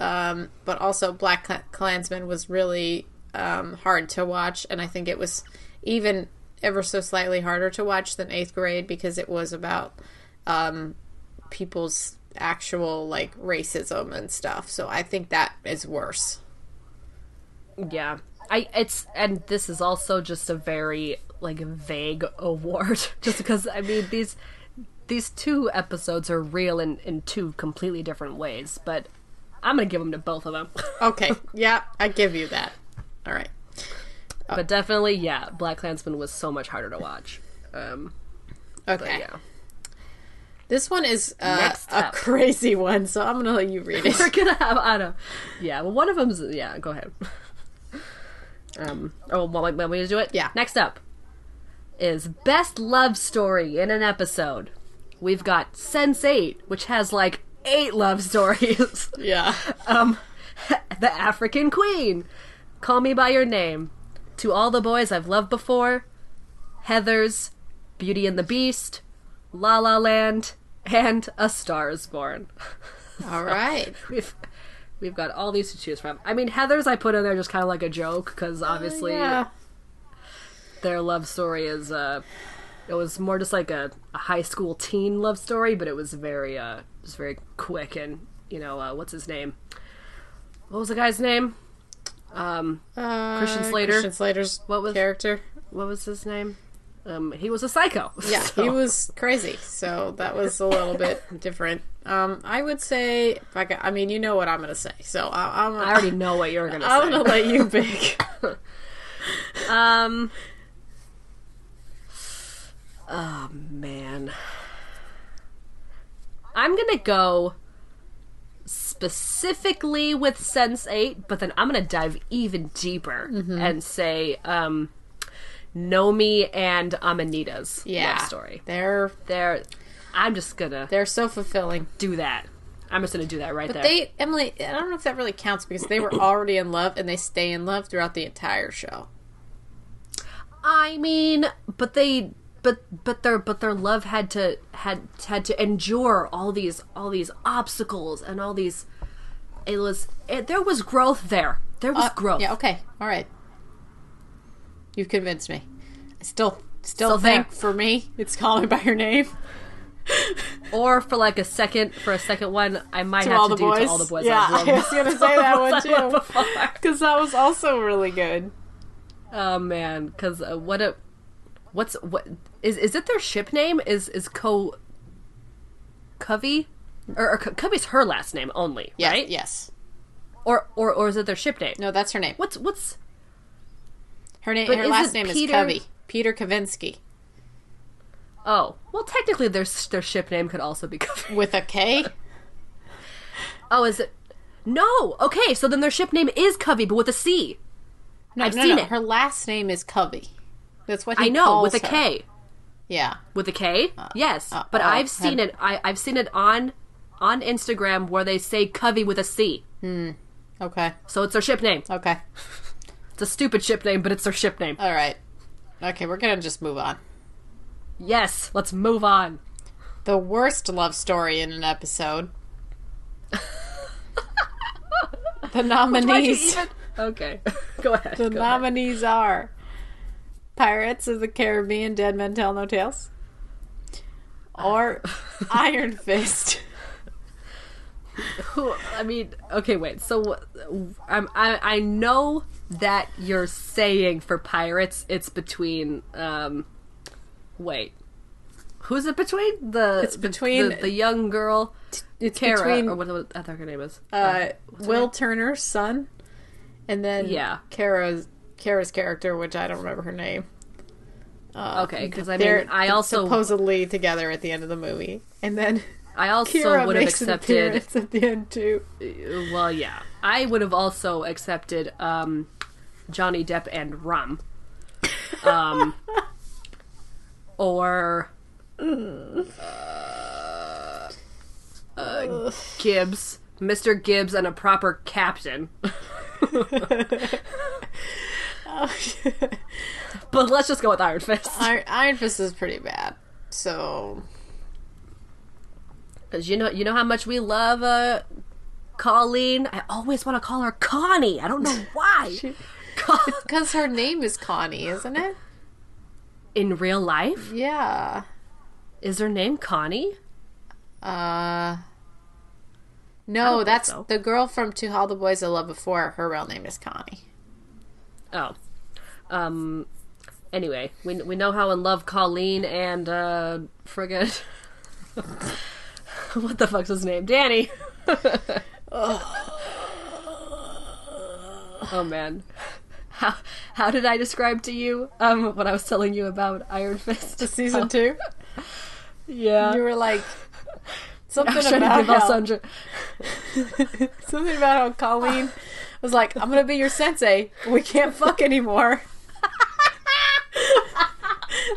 Um, but also, Black Kla- Klansman was really um, hard to watch, and I think it was even ever so slightly harder to watch than eighth grade because it was about um, people's actual like racism and stuff. So I think that is worse. Yeah. I it's and this is also just a very like vague award just because I mean these these two episodes are real in in two completely different ways, but I'm going to give them to both of them. Okay, yeah, I give you that. All right. but definitely yeah, Black Klansman was so much harder to watch. Um Okay. yeah. This one is uh, a crazy one, so I'm gonna let you read it. We're gonna have I don't. Yeah, well, one of them's yeah. Go ahead. Um. Oh, well, want me to do it? Yeah. Next up is best love story in an episode. We've got Sense8, which has like eight love stories. yeah. um, the African Queen, Call Me by Your Name, To All the Boys I've Loved Before, Heathers, Beauty and the Beast, La La Land, and A Star Is Born. All right. we've we've got all these to choose from. I mean, Heathers I put in there just kind of like a joke because obviously Yeah. their love story is uh, it was more just like a, a high school teen love story, but it was very uh, just very quick and you know uh, what's his name? What was the guy's name? Um, Uh, Christian Slater. Christian Slater's What was- character? what was his name? Um, he was a psycho. Yeah, So- he was crazy, so that was a little bit different. Um, I would say, if I, got, I mean, you know what I'm gonna say, so I, I'm. I already know what you're gonna say. I'm gonna let you pick. Um. Oh man. I'm gonna go specifically with Sense8, but then I'm gonna dive even deeper Mm-hmm. and say, um, Nomi and Amanita's Yeah, love story. They're They're, I'm just gonna they're so fulfilling. do that. I'm just gonna do that right But there. they, Emily, I don't know if that really counts because they were already in love and they stay in love throughout the entire show. I mean, but they but but their but their love had to had had to endure all these all these obstacles and all these it was it, there was growth there. There was growth. Uh, Yeah. Okay. All right. You've convinced me. I still, still, Still there. think for me, it's Call Me by Your Name. Or for like a second for a second one, I might To have all to the do boys. to all the boys. Yeah, I've I was gonna say that one too. Because that was also really good. Oh man, because uh, what a what's what is is it their ship name? Is is Co Covey? Or, or Co- Covey's her last name only, Yes, right? Yes. Or or or is it their ship name? No, that's her name. What's what's Her name. Her last name Peter- is Covey. Peter Kavinsky Oh, well, technically, their their ship name could also be Covey. with a K. Oh, is it? No. Okay, so then their ship name is Covey, but with a C. No, I've no, seen no. it. Her last name is Covey. That's what he I know with a her. K. Yeah. With a K. Uh, yes, uh, but oh, I've seen had- it. I, I've seen it on on Instagram where they say Covey with a C. Hmm. Okay. So it's their ship name. Okay. It's a stupid ship name, but it's their ship name. All right. Okay, we're gonna just move on. Yes, let's move on. The worst love story in an episode. the nominees. even- Okay, go ahead. The go ahead. nominees are Pirates of the Caribbean, Dead Men Tell No Tales, or Iron Fist. Who- I mean, okay, wait. So I'm, I I know that you're saying for pirates, it's between. Um, wait, who's it between? The It's between- the, the young girl, It's Kara, between or what, what I think her name is. uh, Will Turner's son, and then Yeah. Kara's Kara's character, which I don't remember her name. Uh, Okay, because I mean, I also supposedly together at the end of the movie, and then I also Keira would have makes an accepted. appearance at the end too. Well, yeah, I would have also accepted um, Johnny Depp and Rum, um, or uh, uh, Gibbs, Mister Gibbs, and a proper captain. but let's just go with Iron Fist Iron, Iron Fist is pretty bad, so because you know you know how much we love uh, Colleen. I always want to call her Connie. I don't know why. Because her name is Connie, isn't it? in real life, Yeah. is her name Connie? Uh. No, that's so. the girl from To All the Boys I Loved Before. Her real name is Connie. Oh. Um anyway, we we know how in love Colleen and uh friggin' what the fuck's his name? Danny. oh man. How how did I describe to you um when I was telling you about Iron Fist? Season two, Yeah. you were like something was trying to about how, Alessandra something about how Colleen was like, "I'm gonna be your sensei. but We can't fuck anymore."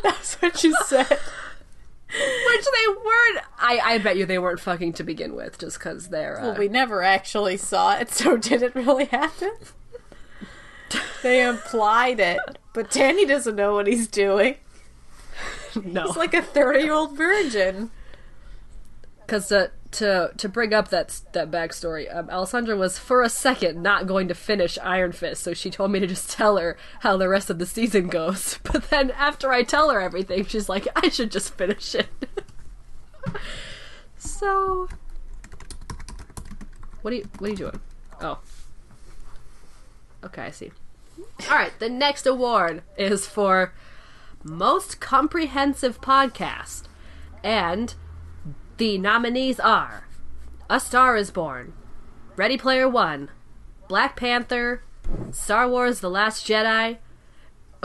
That's what you said. which they weren't I, I bet you they weren't fucking to begin with just because they're uh, Well, we never actually saw it, so did it really happen? They implied it, but Danny doesn't know what he's doing. no He's like a 30 year old virgin. because uh, to to bring up that that backstory, um, Alessandra was for a second not going to finish Iron Fist, so she told me to just tell her how the rest of the season goes. But then after I tell her everything, she's like, I should just finish it. so, what are you what are you doing? Oh, okay, I see. All right, the next award is for most comprehensive podcast, and the nominees are A Star is Born, Ready Player One, Black Panther, Star Wars The Last Jedi,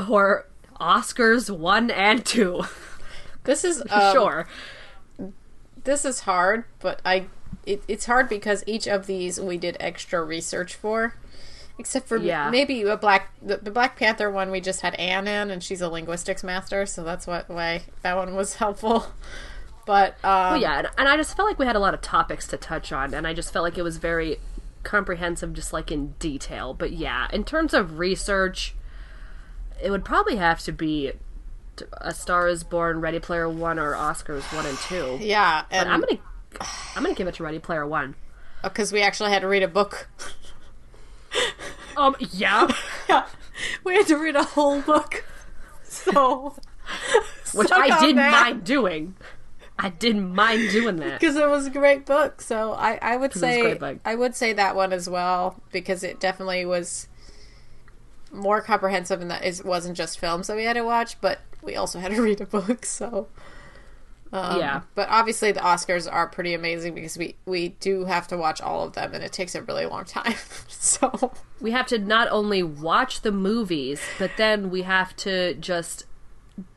or Oscars 1 and 2. This is um, sure. This is hard, but I it, it's hard because each of these we did extra research for. Except for Yeah. maybe a black the, the Black Panther one we just had Anne in and she's a linguistics master, so that's what why that one was helpful. But um, Well, yeah, and, and I just felt like we had a lot of topics to touch on, and I just felt like it was very comprehensive, just like in detail. But yeah, in terms of research, it would probably have to be a Star is Born, Ready Player One, or Oscars 1 and 2. yeah, and I'm gonna, I'm gonna give it to Ready Player One. because we actually had to read a book. Um, yeah. Yeah, we had to read a whole book. So, Which I didn't mind doing. I didn't mind doing that. because it was a great book. So I, I would say. I would say that one as well because it definitely was more comprehensive and that it wasn't just films that we had to watch, but we also had to read a book. So um, Yeah. but obviously the Oscars are pretty amazing because we we do have to watch all of them and it takes a really long time. so We have to not only watch the movies, but then we have to just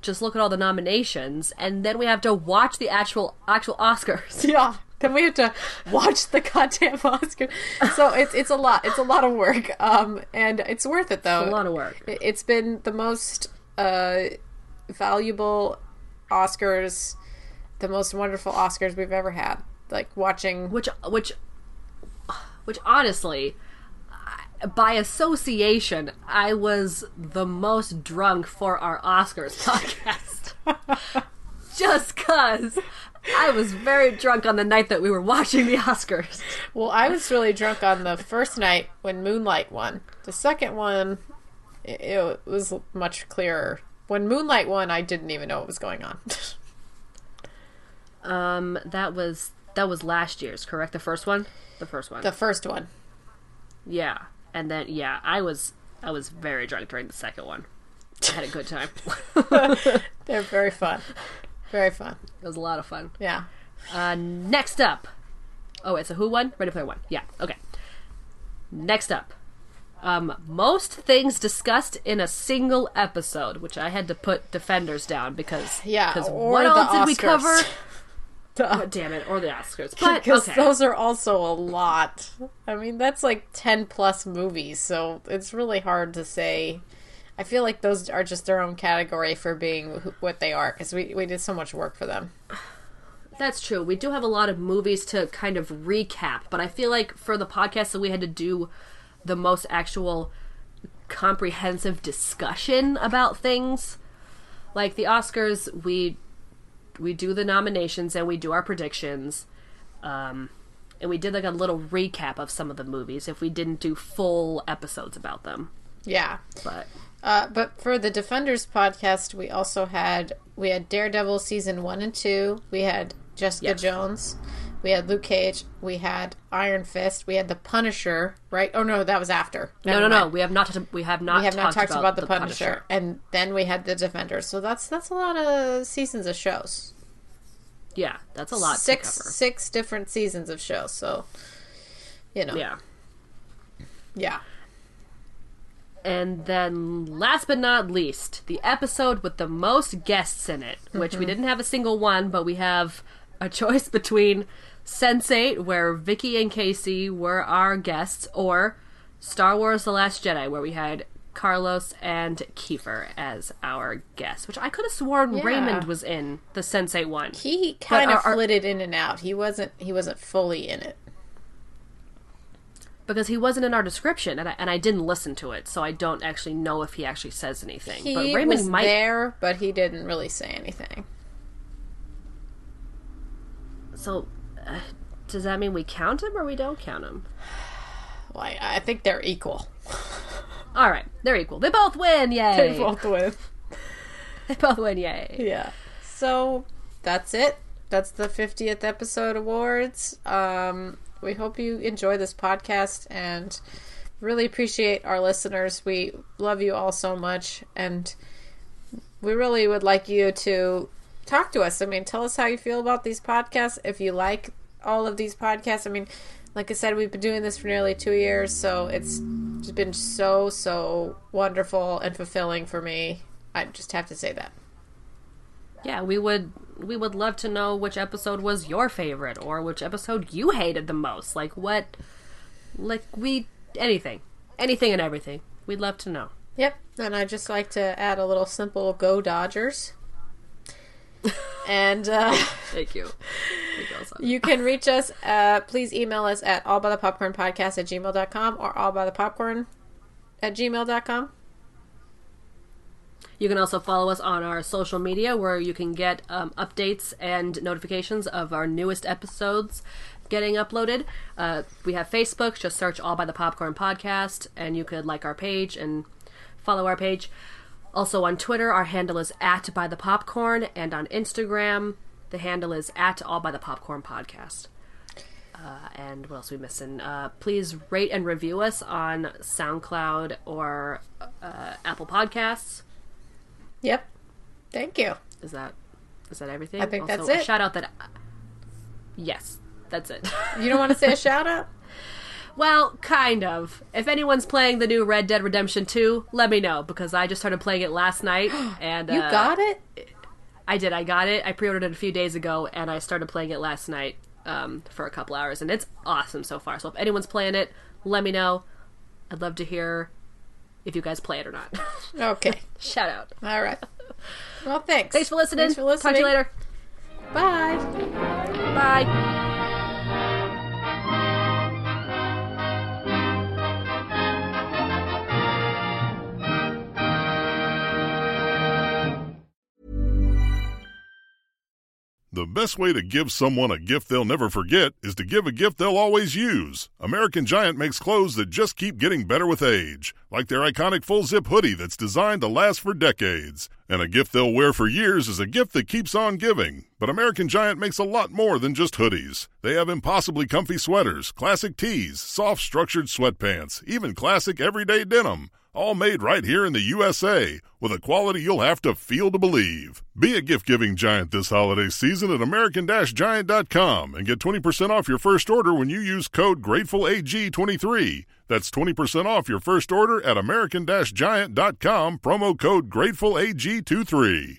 just look at all the nominations, and then we have to watch the actual actual Oscars. Yeah. Then we have to watch the goddamn Oscar. So it's it's a lot. It's a lot of work. Um, and it's worth it though. a lot of work. It- It's been the most uh valuable Oscars, the most wonderful Oscars we've ever had. Like watching. Which which which honestly, by association, I was the most drunk for our Oscars podcast. just cuz I was very drunk on the night that we were watching the Oscars. Well, I was really drunk on the first night when Moonlight won. The second one, it, it was much clearer. When Moonlight won, I didn't even know what was going on. Um, that was that was last year's, correct? The first one, the first one. the first one. yeah, and then yeah, I was I was very drunk during the second one. I had a good time. They're very fun. Very fun. It was a lot of fun. Yeah. Uh, next up. Oh, it's a who one? Ready Player One. Yeah. Okay. Next up. Um, most things discussed in a single episode, which I had to put Defenders down because Yeah, Because what else did we Oscars. cover? Oh, damn it, or the Oscars. But Because okay. those are also a lot. I mean, that's like 10 plus movies, so it's really hard to say. I feel like those are just their own category for being what they are, because we, we did so much work for them. That's true. We do have a lot of movies to kind of recap, but I feel like for the podcast that we had to do the most actual comprehensive discussion about things. Like the Oscars, we we do the nominations and we do our predictions. Um and we did like a little recap of some of the movies if we didn't do full episodes about them. Yeah. But Uh, but for the Defenders podcast, we also had we had Daredevil season one and two. We had Jessica Yes. Jones. We had Luke Cage. We had Iron Fist. We had the Punisher. Right? Oh no, that was after. no, Never no, no. mind. We have not. We have not. we have not talked about, the, Punisher. Punisher. and then we had the Defenders. So that's that's a lot of seasons of shows. Yeah, that's a lot six to cover. six different seasons of shows. So you know, Yeah. yeah. And then, last but not least, the episode with the most guests in it, which we mm-hmm. didn't have a single one, but we have a choice between Sense8, where Vicky and Casey were our guests, or Star Wars The Last Jedi, where we had Carlos and Kiefer as our guests, which I could have sworn Yeah. Raymond was in the Sense8 one. He kind of flitted in and out. He wasn't he wasn't fully in it. because he wasn't in our description, and I, and I didn't listen to it, so I don't actually know if he actually says anything. He but Raymond was might there, but he didn't really say anything. So, uh, does that mean we count them or we don't count him? Well, I, I think they're equal. All right, they're equal. They both win! Yay! They both win. They both win! Yay! Yeah. So that's it. That's the 50th episode awards. Um, we hope you enjoy this podcast and really appreciate our listeners. We love you all so much, and we really would like you to talk to us. I mean, tell us how you feel about these podcasts. If you like all of these podcasts, I mean, like I said, we've been doing this for nearly two years, so it's just been so, so wonderful and fulfilling for me. I just have to say that. Yeah, we would we would love to know which episode was your favorite or which episode you hated the most. Like what? Like we anything, anything and everything. We'd love to know. Yep. And I'd just like to add a little simple go Dodgers. and uh, Thank you. Thank you, you can reach us. Uh, please email us at allbythepopcornpodcast at gmail.com or allbythepopcorn at gmail.com. You can also follow us on our social media where you can get um, updates and notifications of our newest episodes getting uploaded. Uh, we have Facebook, just search All by the Popcorn Podcast, and you could like our page and follow our page. Also on Twitter, our handle is at by the popcorn, and on Instagram, the handle is at All by the Popcorn Podcast. Uh, and what else are we missing? Uh, please rate and review us on SoundCloud or uh, Apple Podcasts. Yep. Thank you. Is that is that everything? I think also, that's A it. shout out that. Yes, that's it. You don't want to say a shout out? Well, kind of. If anyone's playing the new Red Dead Redemption 2, let me know because I just started playing it last night and You uh, got it? I did. I got it. I pre-ordered it a few days ago and I started playing it last night um, for a couple hours and it's awesome so far. So if anyone's playing it, let me know. I'd love to hear if you guys play it or not. Okay. shout out. All right. Well, thanks. Thanks for listening. Thanks for listening. Talk to you later. Bye. Bye. The best way to give someone a gift they'll never forget is to give a gift they'll always use. American Giant makes clothes that just keep getting better with age, like their iconic full zip hoodie that's designed to last for decades. And a gift they'll wear for years is a gift that keeps on giving. But American Giant makes a lot more than just hoodies. They have impossibly comfy sweaters, classic tees, soft structured sweatpants, even classic everyday denim. All made right here in the USA with a quality you'll have to feel to believe. Be a gift giving giant this holiday season at American Giant.com and get 20% off your first order when you use code GratefulAG23. That's 20% off your first order at American Giant.com, promo code GratefulAG23.